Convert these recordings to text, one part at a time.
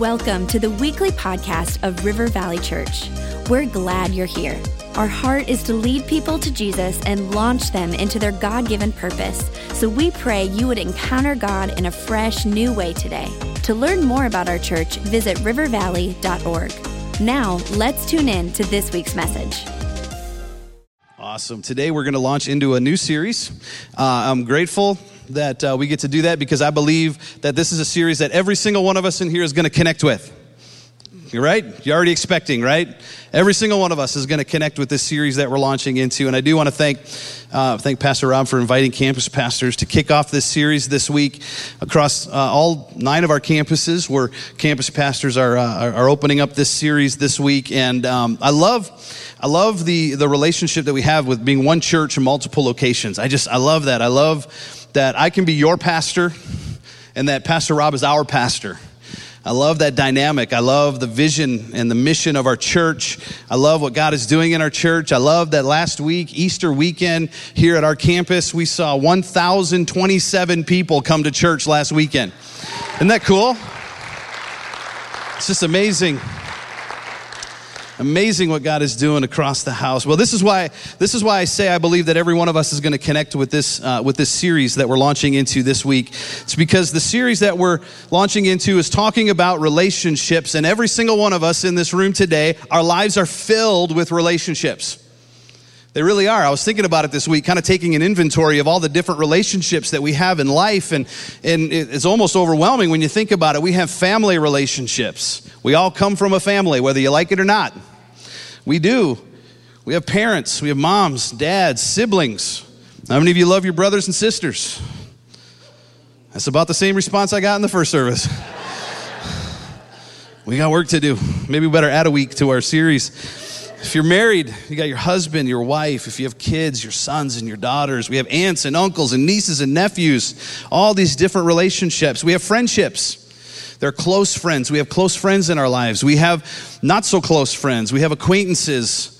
Welcome to the weekly podcast of River Valley Church. We're glad you're here. Our heart is to lead people to Jesus and launch them into their God given purpose. So we pray you would encounter God in a fresh, new way today. To learn more about our church, visit rivervalley.org. Now, let's tune in to this week's message. Awesome. Today we're going to launch into a new series. Uh, I'm grateful that uh, we get to do that because I believe that this is a series that every single one of us in here is going to connect with. You're right? You're already expecting, right? Every single one of us is going to connect with this series that we're launching into. And I do want to thank, uh, thank Pastor Rob for inviting campus pastors to kick off this series this week across uh, all nine of our campuses where campus pastors are, uh, are opening up this series this week. And um, I love, I love the, the relationship that we have with being one church in multiple locations. I just, I love that. I love that I can be your pastor and that Pastor Rob is our pastor. I love that dynamic. I love the vision and the mission of our church. I love what God is doing in our church. I love that last week, Easter weekend, here at our campus, we saw 1,027 people come to church last weekend. Isn't that cool? It's just amazing amazing what God is doing across the house. Well, this is why this is why I say I believe that every one of us is going to connect with this uh, with this series that we're launching into this week. It's because the series that we're launching into is talking about relationships, and every single one of us in this room today, our lives are filled with relationships. They really are. I was thinking about it this week, kind of taking an inventory of all the different relationships that we have in life. And, and it's almost overwhelming when you think about it. We have family relationships. We all come from a family, whether you like it or not. We do. We have parents, we have moms, dads, siblings. How many of you love your brothers and sisters? That's about the same response I got in the first service. we got work to do. Maybe we better add a week to our series. If you're married, you got your husband, your wife. If you have kids, your sons and your daughters. We have aunts and uncles and nieces and nephews. All these different relationships. We have friendships. They're close friends. We have close friends in our lives. We have not so close friends. We have acquaintances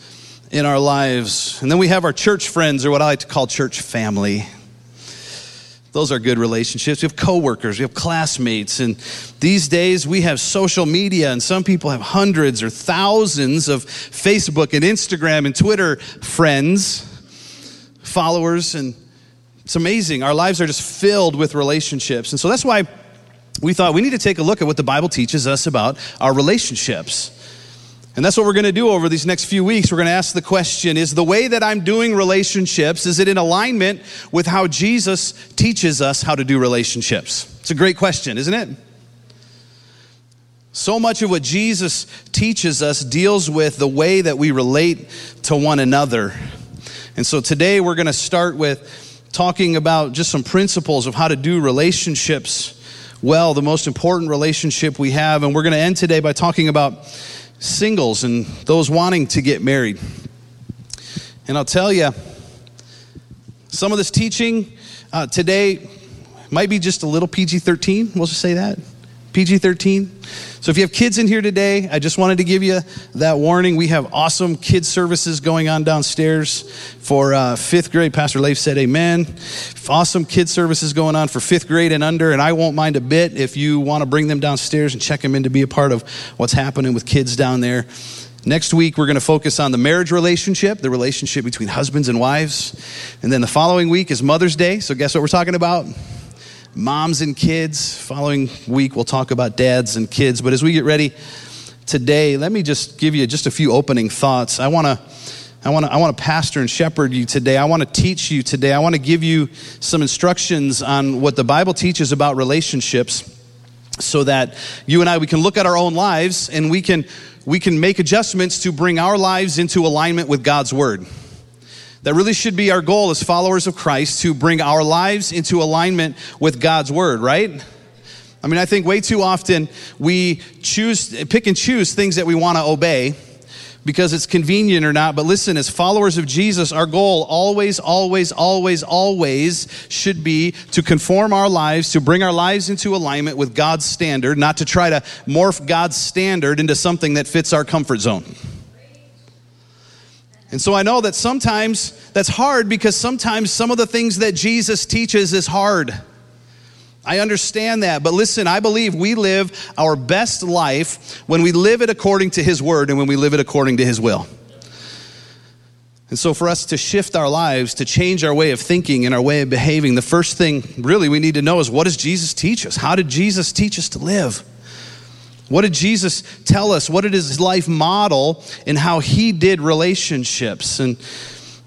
in our lives. And then we have our church friends, or what I like to call church family. Those are good relationships. We have coworkers, we have classmates, and these days we have social media, and some people have hundreds or thousands of Facebook and Instagram and Twitter friends, followers, and it's amazing. Our lives are just filled with relationships. And so that's why we thought we need to take a look at what the Bible teaches us about our relationships. And that's what we're going to do over these next few weeks. We're going to ask the question Is the way that I'm doing relationships, is it in alignment with how Jesus teaches us how to do relationships? It's a great question, isn't it? So much of what Jesus teaches us deals with the way that we relate to one another. And so today we're going to start with talking about just some principles of how to do relationships well, the most important relationship we have. And we're going to end today by talking about singles and those wanting to get married. And I'll tell you, some of this teaching uh, today might be just a little PG 13. We'll just say that. PG 13. So if you have kids in here today, I just wanted to give you that warning. We have awesome kids services going on downstairs for uh, fifth grade. Pastor Leif said amen. Awesome kids services going on for fifth grade and under, and I won't mind a bit if you want to bring them downstairs and check them in to be a part of what's happening with kids down there. Next week, we're going to focus on the marriage relationship, the relationship between husbands and wives. And then the following week is Mother's Day. So, guess what we're talking about? Moms and kids. Following week, we'll talk about dads and kids. But as we get ready today, let me just give you just a few opening thoughts. I want to. I want to I want to pastor and shepherd you today. I want to teach you today. I want to give you some instructions on what the Bible teaches about relationships so that you and I we can look at our own lives and we can we can make adjustments to bring our lives into alignment with God's word. That really should be our goal as followers of Christ to bring our lives into alignment with God's word, right? I mean, I think way too often we choose, pick and choose things that we want to obey because it's convenient or not. But listen, as followers of Jesus, our goal always, always, always, always should be to conform our lives, to bring our lives into alignment with God's standard, not to try to morph God's standard into something that fits our comfort zone. And so I know that sometimes that's hard because sometimes some of the things that Jesus teaches is hard. I understand that. But listen, I believe we live our best life when we live it according to His Word and when we live it according to His will. And so, for us to shift our lives, to change our way of thinking and our way of behaving, the first thing really we need to know is what does Jesus teach us? How did Jesus teach us to live? What did Jesus tell us? What did his life model in how he did relationships? And,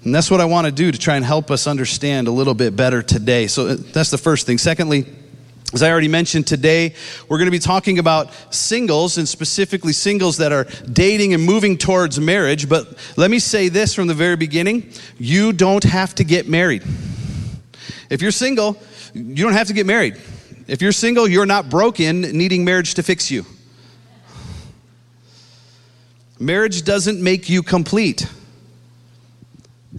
and that's what I want to do to try and help us understand a little bit better today. So uh, that's the first thing. Secondly, as I already mentioned today, we're going to be talking about singles and specifically singles that are dating and moving towards marriage. But let me say this from the very beginning you don't have to get married. If you're single, you don't have to get married. If you're single, you're not broken, needing marriage to fix you. Marriage doesn't make you complete.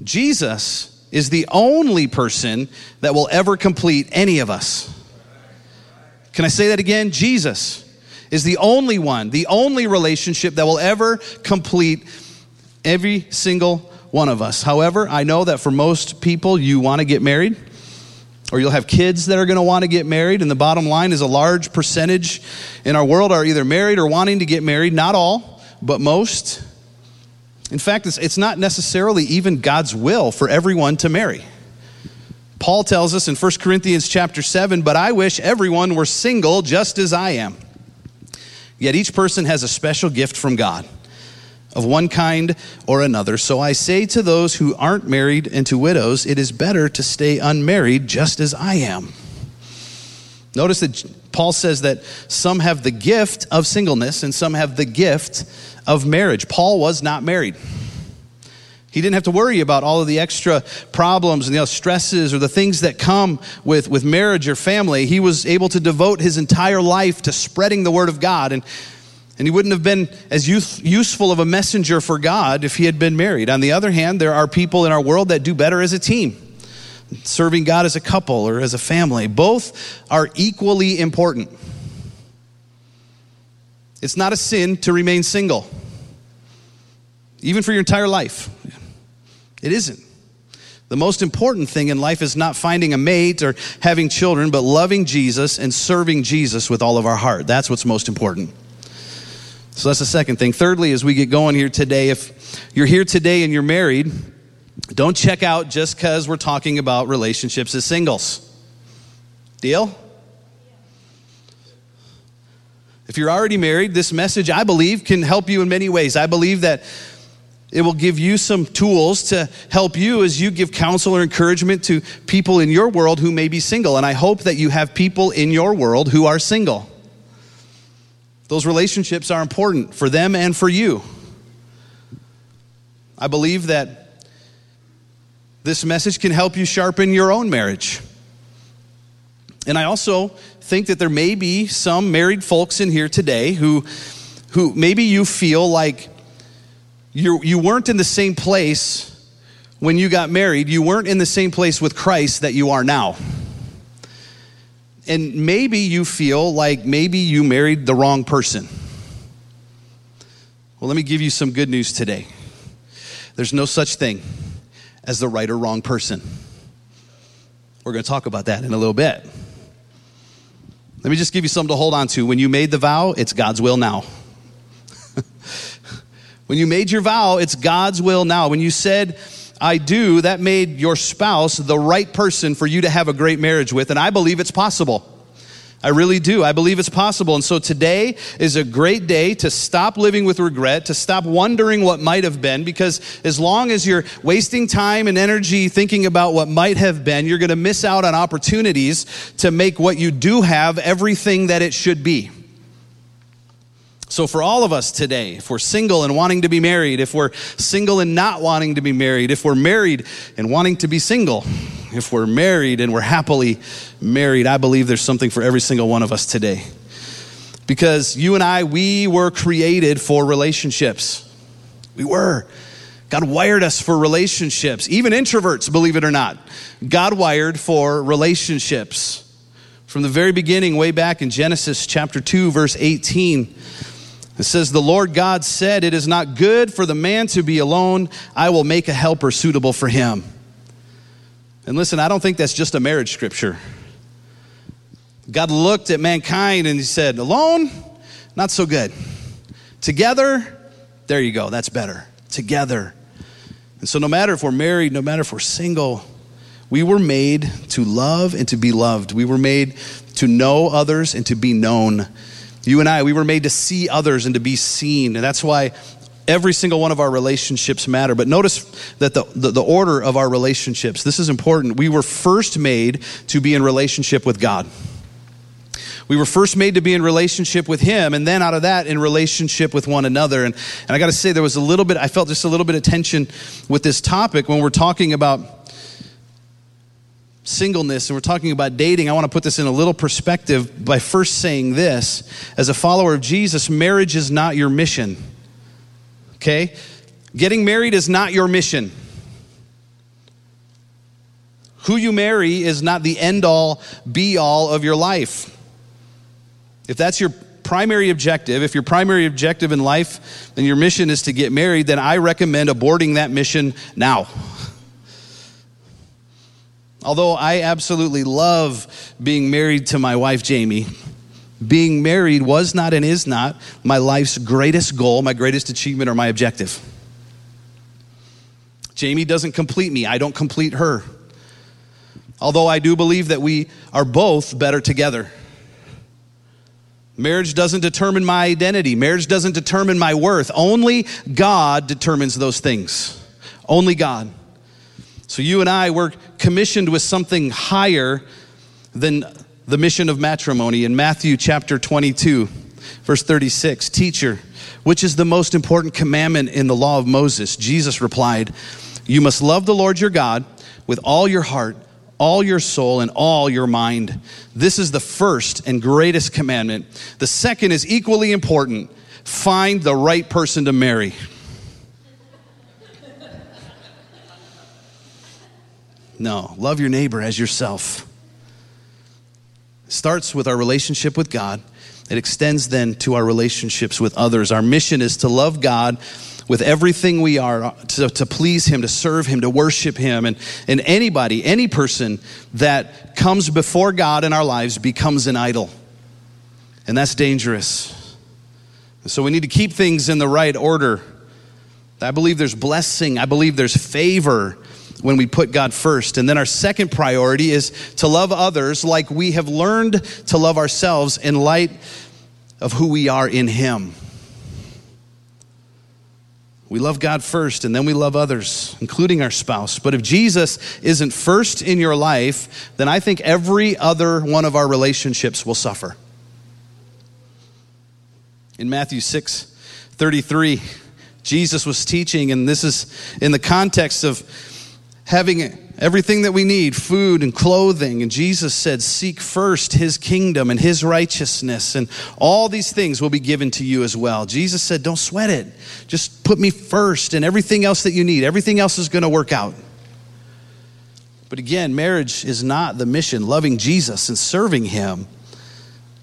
Jesus is the only person that will ever complete any of us. Can I say that again? Jesus is the only one, the only relationship that will ever complete every single one of us. However, I know that for most people, you want to get married or you'll have kids that are going to want to get married. And the bottom line is a large percentage in our world are either married or wanting to get married. Not all, but most. In fact, it's, it's not necessarily even God's will for everyone to marry. Paul tells us in 1 Corinthians chapter 7, but I wish everyone were single just as I am. Yet each person has a special gift from God of one kind or another. So I say to those who aren't married and to widows, it is better to stay unmarried just as I am. Notice that Paul says that some have the gift of singleness and some have the gift of marriage. Paul was not married. He didn't have to worry about all of the extra problems and the stresses or the things that come with, with marriage or family. He was able to devote his entire life to spreading the word of God. And, and he wouldn't have been as youth, useful of a messenger for God if he had been married. On the other hand, there are people in our world that do better as a team, serving God as a couple or as a family. Both are equally important. It's not a sin to remain single, even for your entire life. It isn't. The most important thing in life is not finding a mate or having children, but loving Jesus and serving Jesus with all of our heart. That's what's most important. So that's the second thing. Thirdly, as we get going here today, if you're here today and you're married, don't check out just because we're talking about relationships as singles. Deal? If you're already married, this message, I believe, can help you in many ways. I believe that it will give you some tools to help you as you give counsel or encouragement to people in your world who may be single. And I hope that you have people in your world who are single. Those relationships are important for them and for you. I believe that this message can help you sharpen your own marriage. And I also think that there may be some married folks in here today who, who maybe you feel like you you weren't in the same place when you got married. You weren't in the same place with Christ that you are now. And maybe you feel like maybe you married the wrong person. Well, let me give you some good news today. There's no such thing as the right or wrong person. We're going to talk about that in a little bit. Let me just give you something to hold on to. When you made the vow, it's God's will now. When you made your vow, it's God's will now. When you said, I do, that made your spouse the right person for you to have a great marriage with. And I believe it's possible. I really do. I believe it's possible. And so today is a great day to stop living with regret, to stop wondering what might have been, because as long as you're wasting time and energy thinking about what might have been, you're going to miss out on opportunities to make what you do have everything that it should be. So, for all of us today, if we're single and wanting to be married, if we're single and not wanting to be married, if we're married and wanting to be single, if we're married and we're happily married, I believe there's something for every single one of us today. Because you and I, we were created for relationships. We were. God wired us for relationships. Even introverts, believe it or not, God wired for relationships. From the very beginning, way back in Genesis chapter 2, verse 18, it says, The Lord God said, It is not good for the man to be alone. I will make a helper suitable for him. And listen, I don't think that's just a marriage scripture. God looked at mankind and he said, Alone, not so good. Together, there you go, that's better. Together. And so, no matter if we're married, no matter if we're single, we were made to love and to be loved. We were made to know others and to be known. You and I, we were made to see others and to be seen. And that's why every single one of our relationships matter. But notice that the, the, the, order of our relationships, this is important. We were first made to be in relationship with God. We were first made to be in relationship with Him, and then out of that, in relationship with one another. And, and I got to say, there was a little bit, I felt just a little bit of tension with this topic when we're talking about singleness and we're talking about dating, I want to put this in a little perspective by first saying this. As a follower of Jesus, marriage is not your mission. Okay? Getting married is not your mission. Who you marry is not the end all, be all of your life. If that's your primary objective, if your primary objective in life and your mission is to get married, then I recommend aborting that mission now. Although I absolutely love being married to my wife, Jamie, being married was not and is not my life's greatest goal, my greatest achievement, or my objective. Jamie doesn't complete me, I don't complete her. Although I do believe that we are both better together. Marriage doesn't determine my identity. Marriage doesn't determine my worth. Only God determines those things. Only God. So you and I were commissioned with something higher than the mission of matrimony in Matthew chapter 22, verse 36. Teacher, which is the most important commandment in the law of Moses? Jesus replied, You must love the Lord your God with all your heart, all your soul, and all your mind. This is the first and greatest commandment. The second is equally important find the right person to marry. No, love your neighbor as yourself. Starts with our relationship with God. It extends then to our relationships with others. Our mission is to love God with everything we are, to, to please Him, to serve Him, to worship Him. And, and anybody, any person that comes before God in our lives becomes an idol. And that's dangerous. So we need to keep things in the right order. I believe there's blessing, I believe there's favor when we put God first. And then our second priority is to love others like we have learned to love ourselves in light of who we are in Him. We love God first and then we love others, including our spouse. But if Jesus isn't first in your life, then I think every other one of our relationships will suffer. In Matthew 6 33, Jesus was teaching, and this is in the context of having everything that we need food and clothing. And Jesus said, Seek first his kingdom and his righteousness, and all these things will be given to you as well. Jesus said, Don't sweat it. Just put me first, and everything else that you need, everything else is going to work out. But again, marriage is not the mission. Loving Jesus and serving him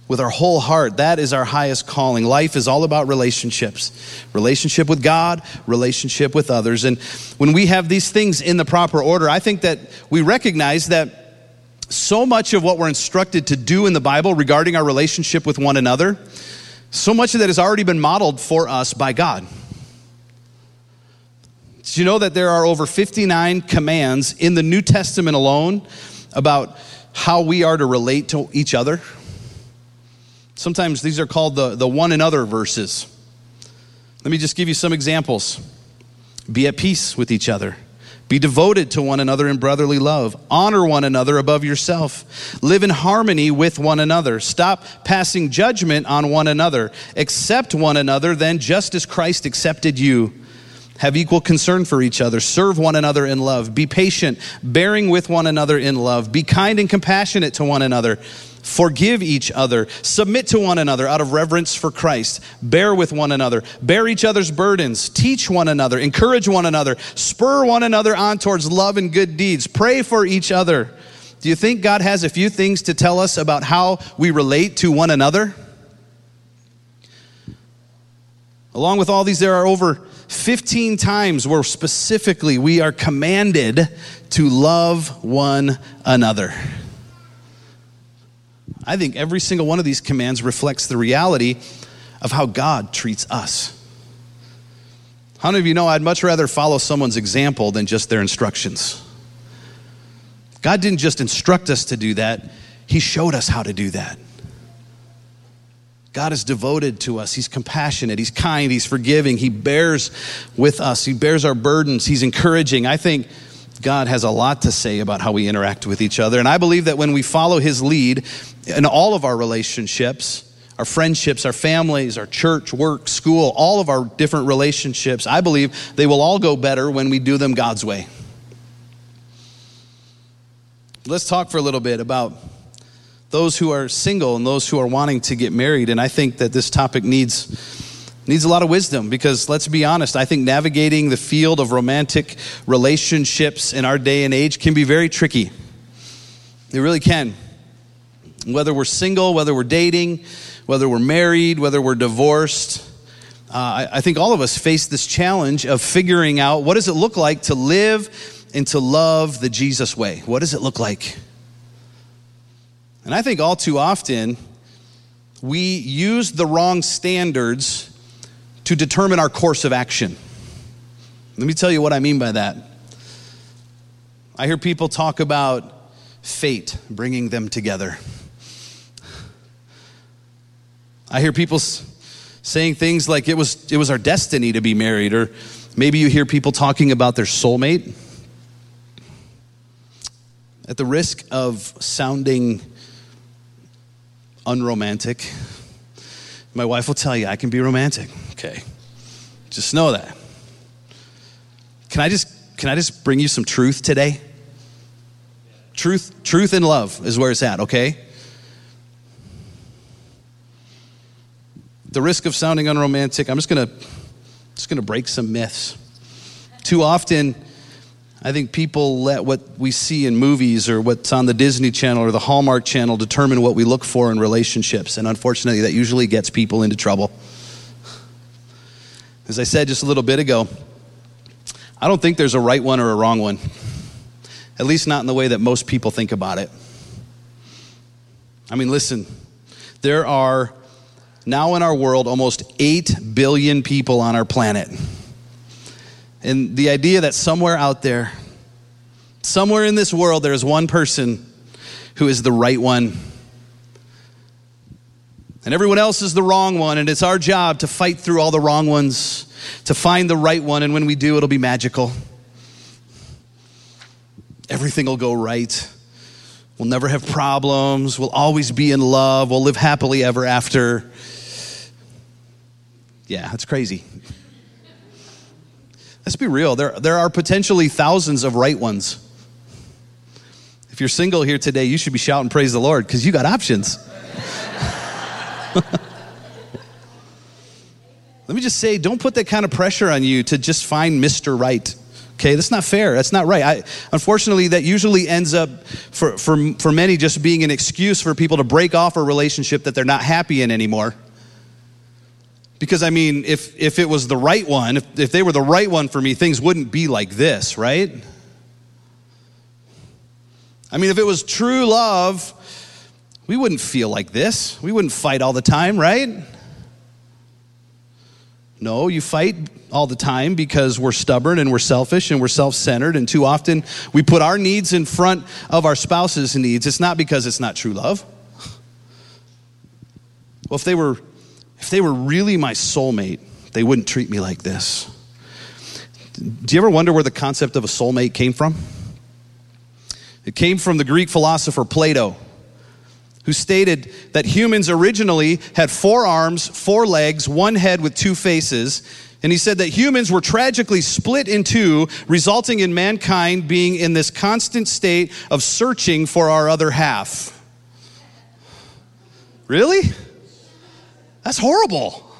with our whole heart. That is our highest calling. Life is all about relationships relationship with God, relationship with others. And when we have these things in the proper order, I think that we recognize that so much of what we're instructed to do in the Bible regarding our relationship with one another, so much of that has already been modeled for us by God. Did you know that there are over 59 commands in the New Testament alone about how we are to relate to each other? Sometimes these are called the, the one another verses. Let me just give you some examples. Be at peace with each other. Be devoted to one another in brotherly love. Honor one another above yourself. Live in harmony with one another. Stop passing judgment on one another. Accept one another, then, just as Christ accepted you. Have equal concern for each other. Serve one another in love. Be patient, bearing with one another in love. Be kind and compassionate to one another. Forgive each other. Submit to one another out of reverence for Christ. Bear with one another. Bear each other's burdens. Teach one another. Encourage one another. Spur one another on towards love and good deeds. Pray for each other. Do you think God has a few things to tell us about how we relate to one another? Along with all these, there are over 15 times where specifically we are commanded to love one another. I think every single one of these commands reflects the reality of how God treats us. How many of you know I'd much rather follow someone's example than just their instructions? God didn't just instruct us to do that, He showed us how to do that. God is devoted to us. He's compassionate. He's kind. He's forgiving. He bears with us. He bears our burdens. He's encouraging. I think God has a lot to say about how we interact with each other. And I believe that when we follow His lead in all of our relationships, our friendships, our families, our church, work, school, all of our different relationships, I believe they will all go better when we do them God's way. Let's talk for a little bit about those who are single and those who are wanting to get married. And I think that this topic needs needs a lot of wisdom because let's be honest, I think navigating the field of romantic relationships in our day and age can be very tricky. It really can. Whether we're single, whether we're dating, whether we're married, whether we're divorced. Uh, I, I think all of us face this challenge of figuring out what does it look like to live and to love the Jesus way. What does it look like? And I think all too often we use the wrong standards to determine our course of action. Let me tell you what I mean by that. I hear people talk about fate bringing them together. I hear people saying things like it was, it was our destiny to be married, or maybe you hear people talking about their soulmate. At the risk of sounding unromantic, my wife will tell you I can be romantic. Okay. Just know that. Can I just can I just bring you some truth today? Truth truth and love is where it's at, okay? the risk of sounding unromantic, I'm just gonna just gonna break some myths. Too often, I think people let what we see in movies or what's on the Disney Channel or the Hallmark Channel determine what we look for in relationships, and unfortunately, that usually gets people into trouble. As I said just a little bit ago, I don't think there's a right one or a wrong one, at least not in the way that most people think about it. I mean, listen, there are now in our world almost 8 billion people on our planet. And the idea that somewhere out there, somewhere in this world, there is one person who is the right one. And everyone else is the wrong one. And it's our job to fight through all the wrong ones, to find the right one. And when we do, it'll be magical. Everything will go right. We'll never have problems. We'll always be in love. We'll live happily ever after. Yeah, that's crazy. Let's be real. There, there are potentially thousands of right ones. If you're single here today, you should be shouting, Praise the Lord, because you got options. Let me just say, don't put that kind of pressure on you to just find Mr. Right. Okay, that's not fair. That's not right. I, unfortunately, that usually ends up for, for, for many just being an excuse for people to break off a relationship that they're not happy in anymore. Because, I mean, if, if it was the right one, if, if they were the right one for me, things wouldn't be like this, right? I mean, if it was true love, we wouldn't feel like this. We wouldn't fight all the time, right? No, you fight all the time because we're stubborn and we're selfish and we're self centered, and too often we put our needs in front of our spouse's needs. It's not because it's not true love. Well, if they were if they were really my soulmate, they wouldn't treat me like this. Do you ever wonder where the concept of a soulmate came from? It came from the Greek philosopher Plato, who stated that humans originally had four arms, four legs, one head with two faces. And he said that humans were tragically split in two, resulting in mankind being in this constant state of searching for our other half. Really? That's horrible.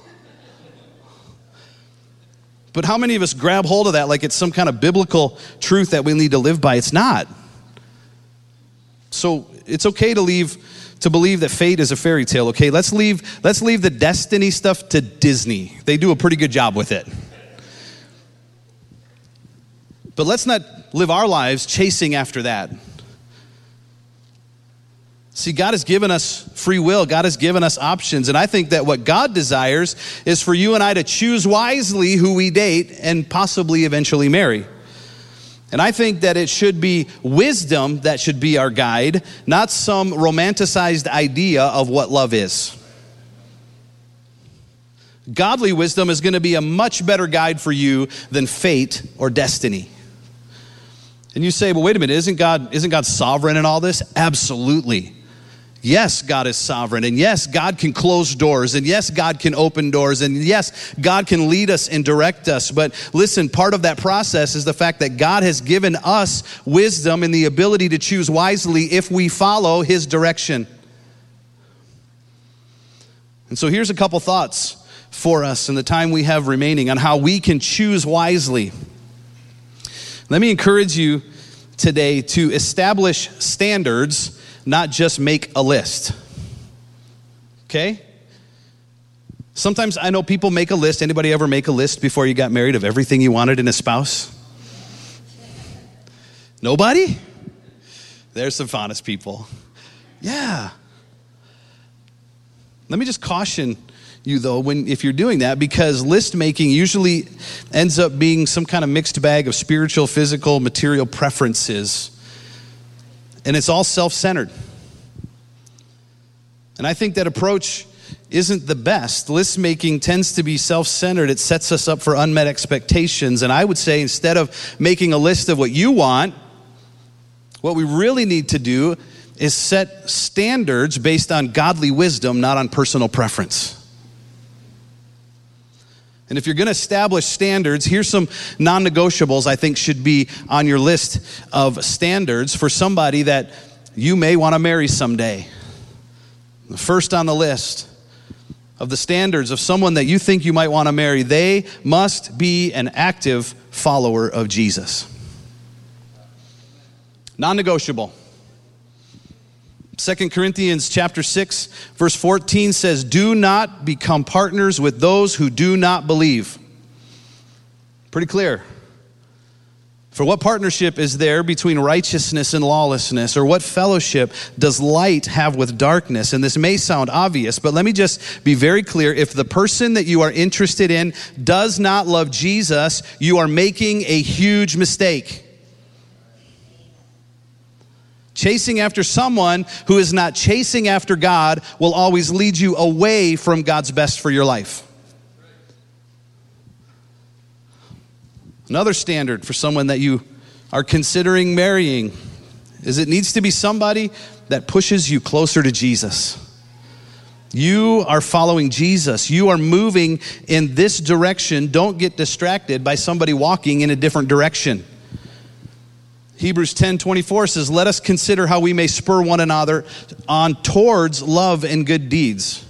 But how many of us grab hold of that like it's some kind of biblical truth that we need to live by? It's not. So it's okay to leave to believe that fate is a fairy tale, okay? Let's leave let's leave the destiny stuff to Disney. They do a pretty good job with it. But let's not live our lives chasing after that. See, God has given us free will. God has given us options. And I think that what God desires is for you and I to choose wisely who we date and possibly eventually marry. And I think that it should be wisdom that should be our guide, not some romanticized idea of what love is. Godly wisdom is going to be a much better guide for you than fate or destiny. And you say, well, wait a minute, isn't God, isn't God sovereign in all this? Absolutely. Yes, God is sovereign. And yes, God can close doors. And yes, God can open doors. And yes, God can lead us and direct us. But listen, part of that process is the fact that God has given us wisdom and the ability to choose wisely if we follow His direction. And so here's a couple thoughts for us in the time we have remaining on how we can choose wisely. Let me encourage you today to establish standards not just make a list. Okay? Sometimes I know people make a list. Anybody ever make a list before you got married of everything you wanted in a spouse? Nobody? There's some honest people. Yeah. Let me just caution you though when if you're doing that because list making usually ends up being some kind of mixed bag of spiritual, physical, material preferences and it's all self centered. And I think that approach isn't the best. List making tends to be self centered, it sets us up for unmet expectations. And I would say instead of making a list of what you want, what we really need to do is set standards based on godly wisdom, not on personal preference. And if you're going to establish standards, here's some non negotiables I think should be on your list of standards for somebody that you may want to marry someday. The first on the list of the standards of someone that you think you might want to marry, they must be an active follower of Jesus. Non negotiable. 2 Corinthians chapter 6 verse 14 says do not become partners with those who do not believe. Pretty clear. For what partnership is there between righteousness and lawlessness? Or what fellowship does light have with darkness? And this may sound obvious, but let me just be very clear. If the person that you are interested in does not love Jesus, you are making a huge mistake. Chasing after someone who is not chasing after God will always lead you away from God's best for your life. Another standard for someone that you are considering marrying is it needs to be somebody that pushes you closer to Jesus. You are following Jesus. You are moving in this direction. Don't get distracted by somebody walking in a different direction. Hebrews 10 24 says, Let us consider how we may spur one another on towards love and good deeds.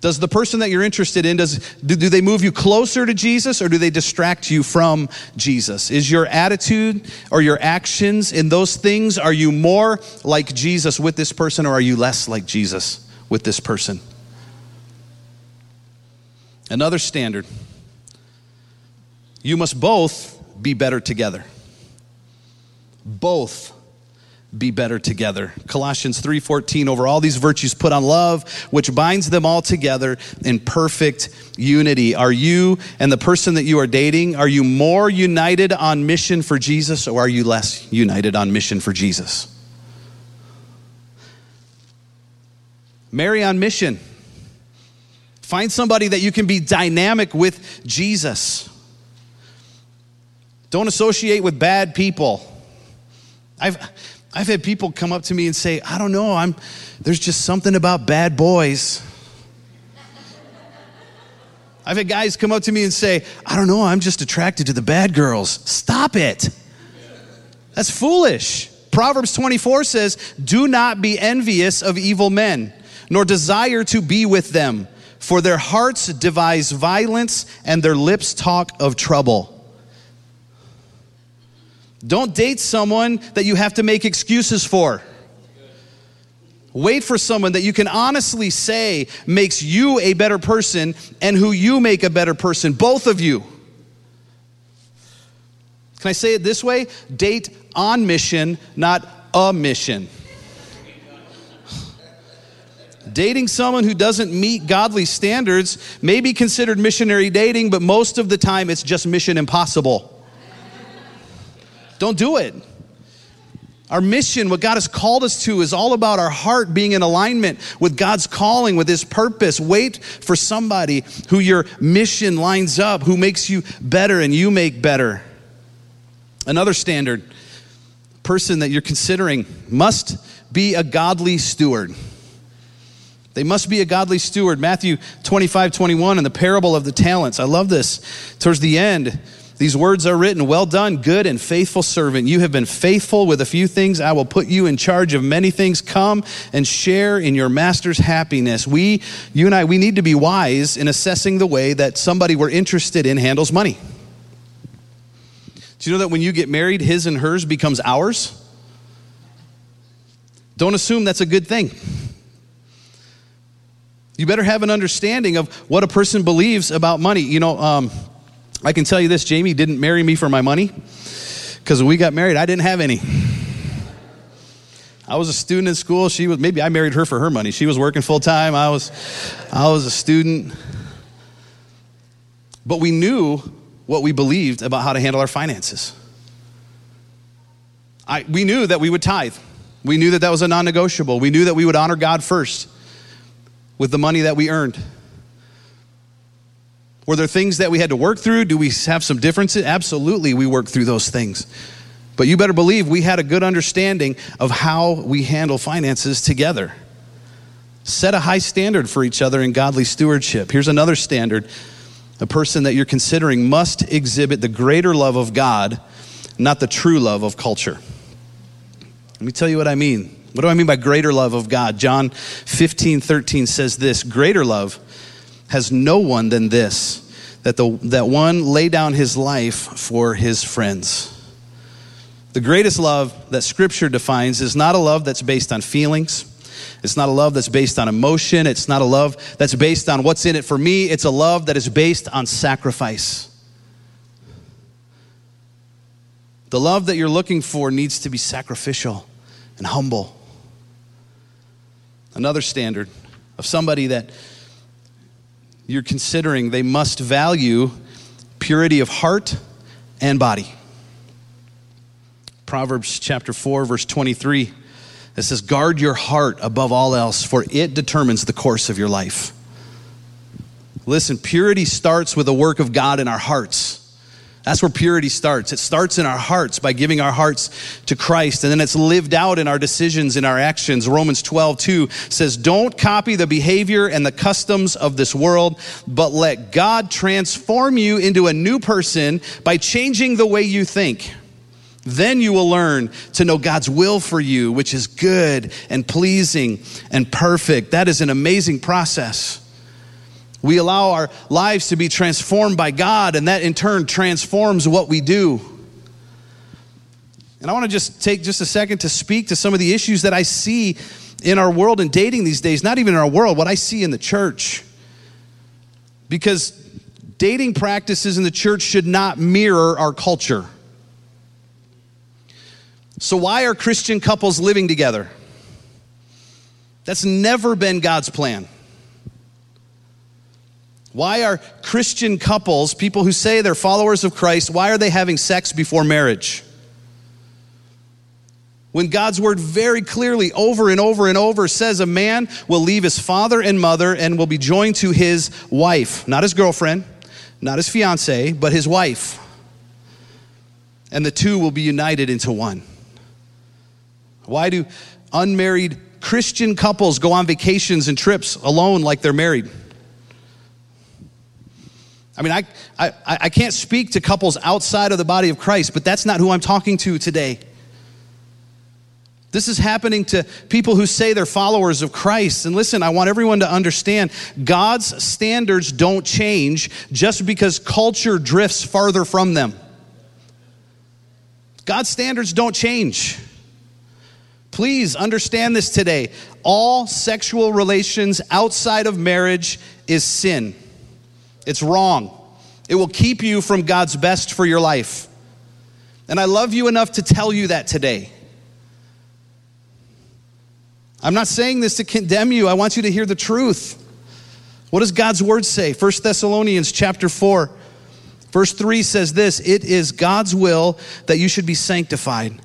Does the person that you're interested in, does, do, do they move you closer to Jesus or do they distract you from Jesus? Is your attitude or your actions in those things, are you more like Jesus with this person or are you less like Jesus with this person? Another standard you must both be better together both be better together. Colossians 3:14 over all these virtues put on love which binds them all together in perfect unity. Are you and the person that you are dating are you more united on mission for Jesus or are you less united on mission for Jesus? Marry on mission. Find somebody that you can be dynamic with Jesus. Don't associate with bad people. I've, I've had people come up to me and say, I don't know, I'm, there's just something about bad boys. I've had guys come up to me and say, I don't know, I'm just attracted to the bad girls. Stop it. That's foolish. Proverbs 24 says, Do not be envious of evil men, nor desire to be with them, for their hearts devise violence and their lips talk of trouble. Don't date someone that you have to make excuses for. Wait for someone that you can honestly say makes you a better person and who you make a better person, both of you. Can I say it this way? Date on mission, not a mission. Dating someone who doesn't meet godly standards may be considered missionary dating, but most of the time it's just mission impossible. Don't do it. Our mission, what God has called us to, is all about our heart being in alignment with God's calling, with His purpose. Wait for somebody who your mission lines up, who makes you better and you make better. Another standard person that you're considering must be a godly steward. They must be a godly steward. Matthew 25, 21, in the parable of the talents. I love this. Towards the end, these words are written Well done, good and faithful servant. You have been faithful with a few things. I will put you in charge of many things. Come and share in your master's happiness. We, you and I, we need to be wise in assessing the way that somebody we're interested in handles money. Do you know that when you get married, his and hers becomes ours? Don't assume that's a good thing. You better have an understanding of what a person believes about money. You know, um, I can tell you this Jamie didn't marry me for my money because when we got married, I didn't have any. I was a student in school. She was maybe I married her for her money. She was working full time. I was I was a student. But we knew what we believed about how to handle our finances. I, we knew that we would tithe. We knew that that was a non negotiable. We knew that we would honor God first with the money that we earned. Were there things that we had to work through? Do we have some differences? Absolutely, we work through those things. But you better believe we had a good understanding of how we handle finances together. Set a high standard for each other in godly stewardship. Here's another standard a person that you're considering must exhibit the greater love of God, not the true love of culture. Let me tell you what I mean. What do I mean by greater love of God? John 15, 13 says this Greater love has no one than this that, the, that one lay down his life for his friends. The greatest love that Scripture defines is not a love that's based on feelings. It's not a love that's based on emotion. It's not a love that's based on what's in it for me. It's a love that is based on sacrifice. The love that you're looking for needs to be sacrificial and humble. Another standard of somebody that you're considering, they must value purity of heart and body. Proverbs chapter 4, verse 23, it says, Guard your heart above all else, for it determines the course of your life. Listen, purity starts with the work of God in our hearts. That's where purity starts. It starts in our hearts by giving our hearts to Christ, and then it's lived out in our decisions, in our actions. Romans 12, 2 says, Don't copy the behavior and the customs of this world, but let God transform you into a new person by changing the way you think. Then you will learn to know God's will for you, which is good and pleasing and perfect. That is an amazing process. We allow our lives to be transformed by God, and that in turn transforms what we do. And I want to just take just a second to speak to some of the issues that I see in our world and dating these days, not even in our world, what I see in the church. Because dating practices in the church should not mirror our culture. So, why are Christian couples living together? That's never been God's plan. Why are Christian couples, people who say they're followers of Christ, why are they having sex before marriage? When God's word very clearly, over and over and over, says a man will leave his father and mother and will be joined to his wife, not his girlfriend, not his fiance, but his wife. And the two will be united into one. Why do unmarried Christian couples go on vacations and trips alone like they're married? I mean, I, I, I can't speak to couples outside of the body of Christ, but that's not who I'm talking to today. This is happening to people who say they're followers of Christ. And listen, I want everyone to understand God's standards don't change just because culture drifts farther from them. God's standards don't change. Please understand this today. All sexual relations outside of marriage is sin. It's wrong. It will keep you from God's best for your life. And I love you enough to tell you that today. I'm not saying this to condemn you. I want you to hear the truth. What does God's word say? 1 Thessalonians chapter 4 verse 3 says this, it is God's will that you should be sanctified,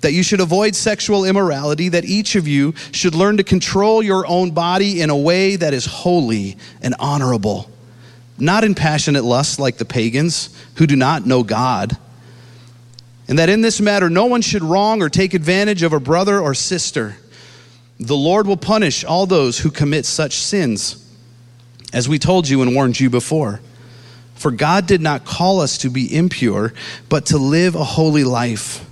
that you should avoid sexual immorality, that each of you should learn to control your own body in a way that is holy and honorable, not in passionate lust like the pagans who do not know God. And that in this matter no one should wrong or take advantage of a brother or sister. The Lord will punish all those who commit such sins as we told you and warned you before. For God did not call us to be impure, but to live a holy life.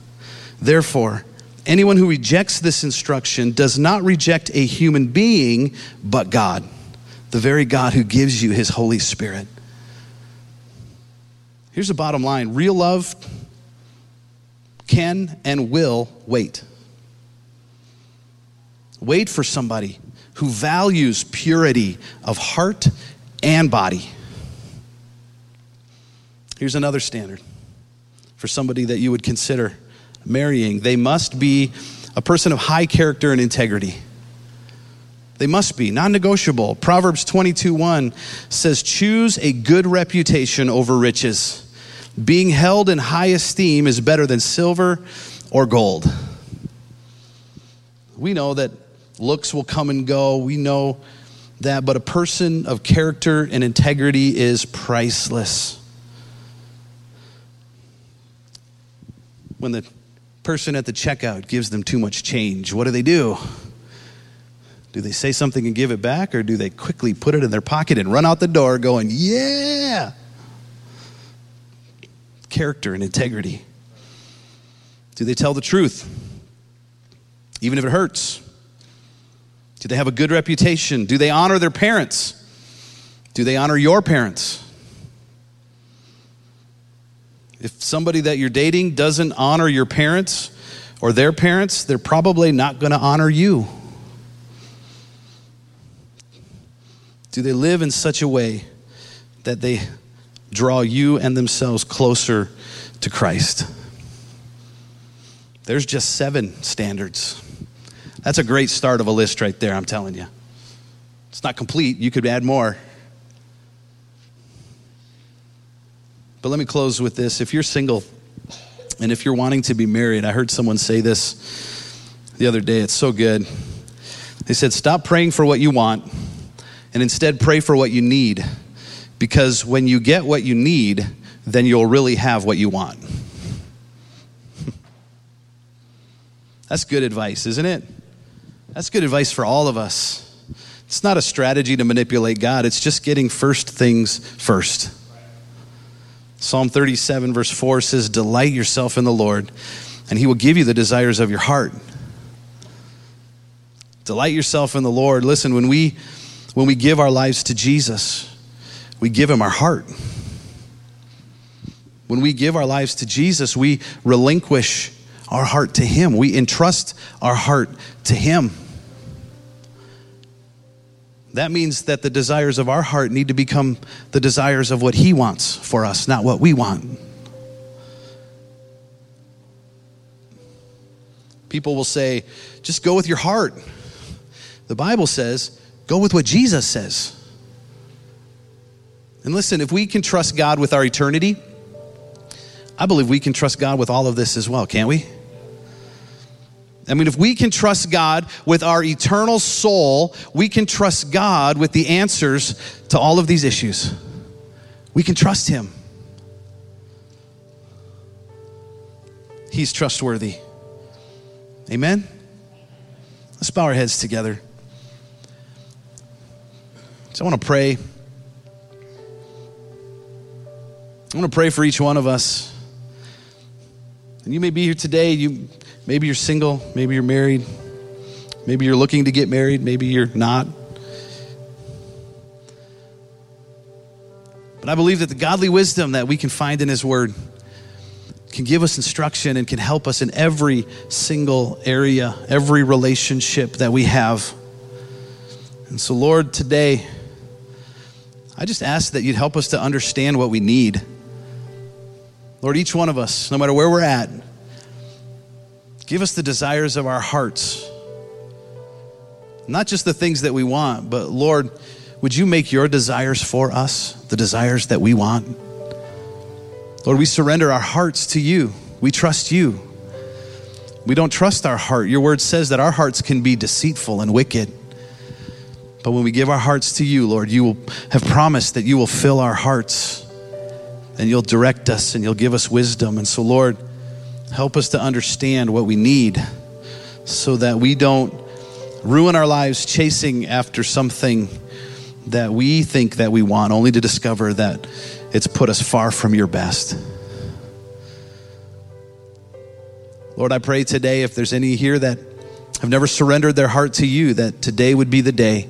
Therefore, anyone who rejects this instruction does not reject a human being, but God, the very God who gives you his Holy Spirit. Here's the bottom line real love can and will wait. Wait for somebody who values purity of heart and body. Here's another standard for somebody that you would consider marrying they must be a person of high character and integrity. They must be non negotiable. Proverbs 22 1 says, Choose a good reputation over riches. Being held in high esteem is better than silver or gold. We know that Looks will come and go. We know that. But a person of character and integrity is priceless. When the person at the checkout gives them too much change, what do they do? Do they say something and give it back, or do they quickly put it in their pocket and run out the door going, Yeah? Character and integrity. Do they tell the truth, even if it hurts? Do they have a good reputation? Do they honor their parents? Do they honor your parents? If somebody that you're dating doesn't honor your parents or their parents, they're probably not going to honor you. Do they live in such a way that they draw you and themselves closer to Christ? There's just seven standards. That's a great start of a list right there, I'm telling you. It's not complete, you could add more. But let me close with this. If you're single and if you're wanting to be married, I heard someone say this the other day. It's so good. They said, Stop praying for what you want and instead pray for what you need. Because when you get what you need, then you'll really have what you want. That's good advice, isn't it? That's good advice for all of us. It's not a strategy to manipulate God, it's just getting first things first. Psalm 37, verse 4 says, Delight yourself in the Lord, and he will give you the desires of your heart. Delight yourself in the Lord. Listen, when we when we give our lives to Jesus, we give him our heart. When we give our lives to Jesus, we relinquish our heart to him. We entrust our heart to him. That means that the desires of our heart need to become the desires of what He wants for us, not what we want. People will say, just go with your heart. The Bible says, go with what Jesus says. And listen, if we can trust God with our eternity, I believe we can trust God with all of this as well, can't we? I mean, if we can trust God with our eternal soul, we can trust God with the answers to all of these issues. We can trust Him. He's trustworthy. Amen? Let's bow our heads together. So I want to pray. I want to pray for each one of us. And you may be here today, you Maybe you're single, maybe you're married, maybe you're looking to get married, maybe you're not. But I believe that the godly wisdom that we can find in His Word can give us instruction and can help us in every single area, every relationship that we have. And so, Lord, today, I just ask that you'd help us to understand what we need. Lord, each one of us, no matter where we're at, Give us the desires of our hearts. Not just the things that we want, but Lord, would you make your desires for us the desires that we want? Lord, we surrender our hearts to you. We trust you. We don't trust our heart. Your word says that our hearts can be deceitful and wicked. But when we give our hearts to you, Lord, you will have promised that you will fill our hearts and you'll direct us and you'll give us wisdom. And so, Lord, help us to understand what we need so that we don't ruin our lives chasing after something that we think that we want, only to discover that it's put us far from your best. Lord, I pray today if there's any here that have never surrendered their heart to you, that today would be the day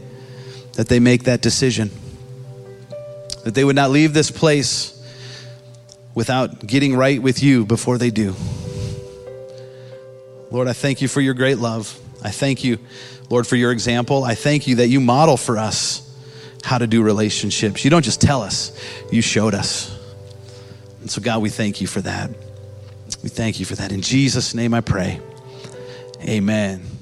that they make that decision. That they would not leave this place without getting right with you before they do. Lord, I thank you for your great love. I thank you, Lord, for your example. I thank you that you model for us how to do relationships. You don't just tell us, you showed us. And so, God, we thank you for that. We thank you for that. In Jesus' name I pray. Amen.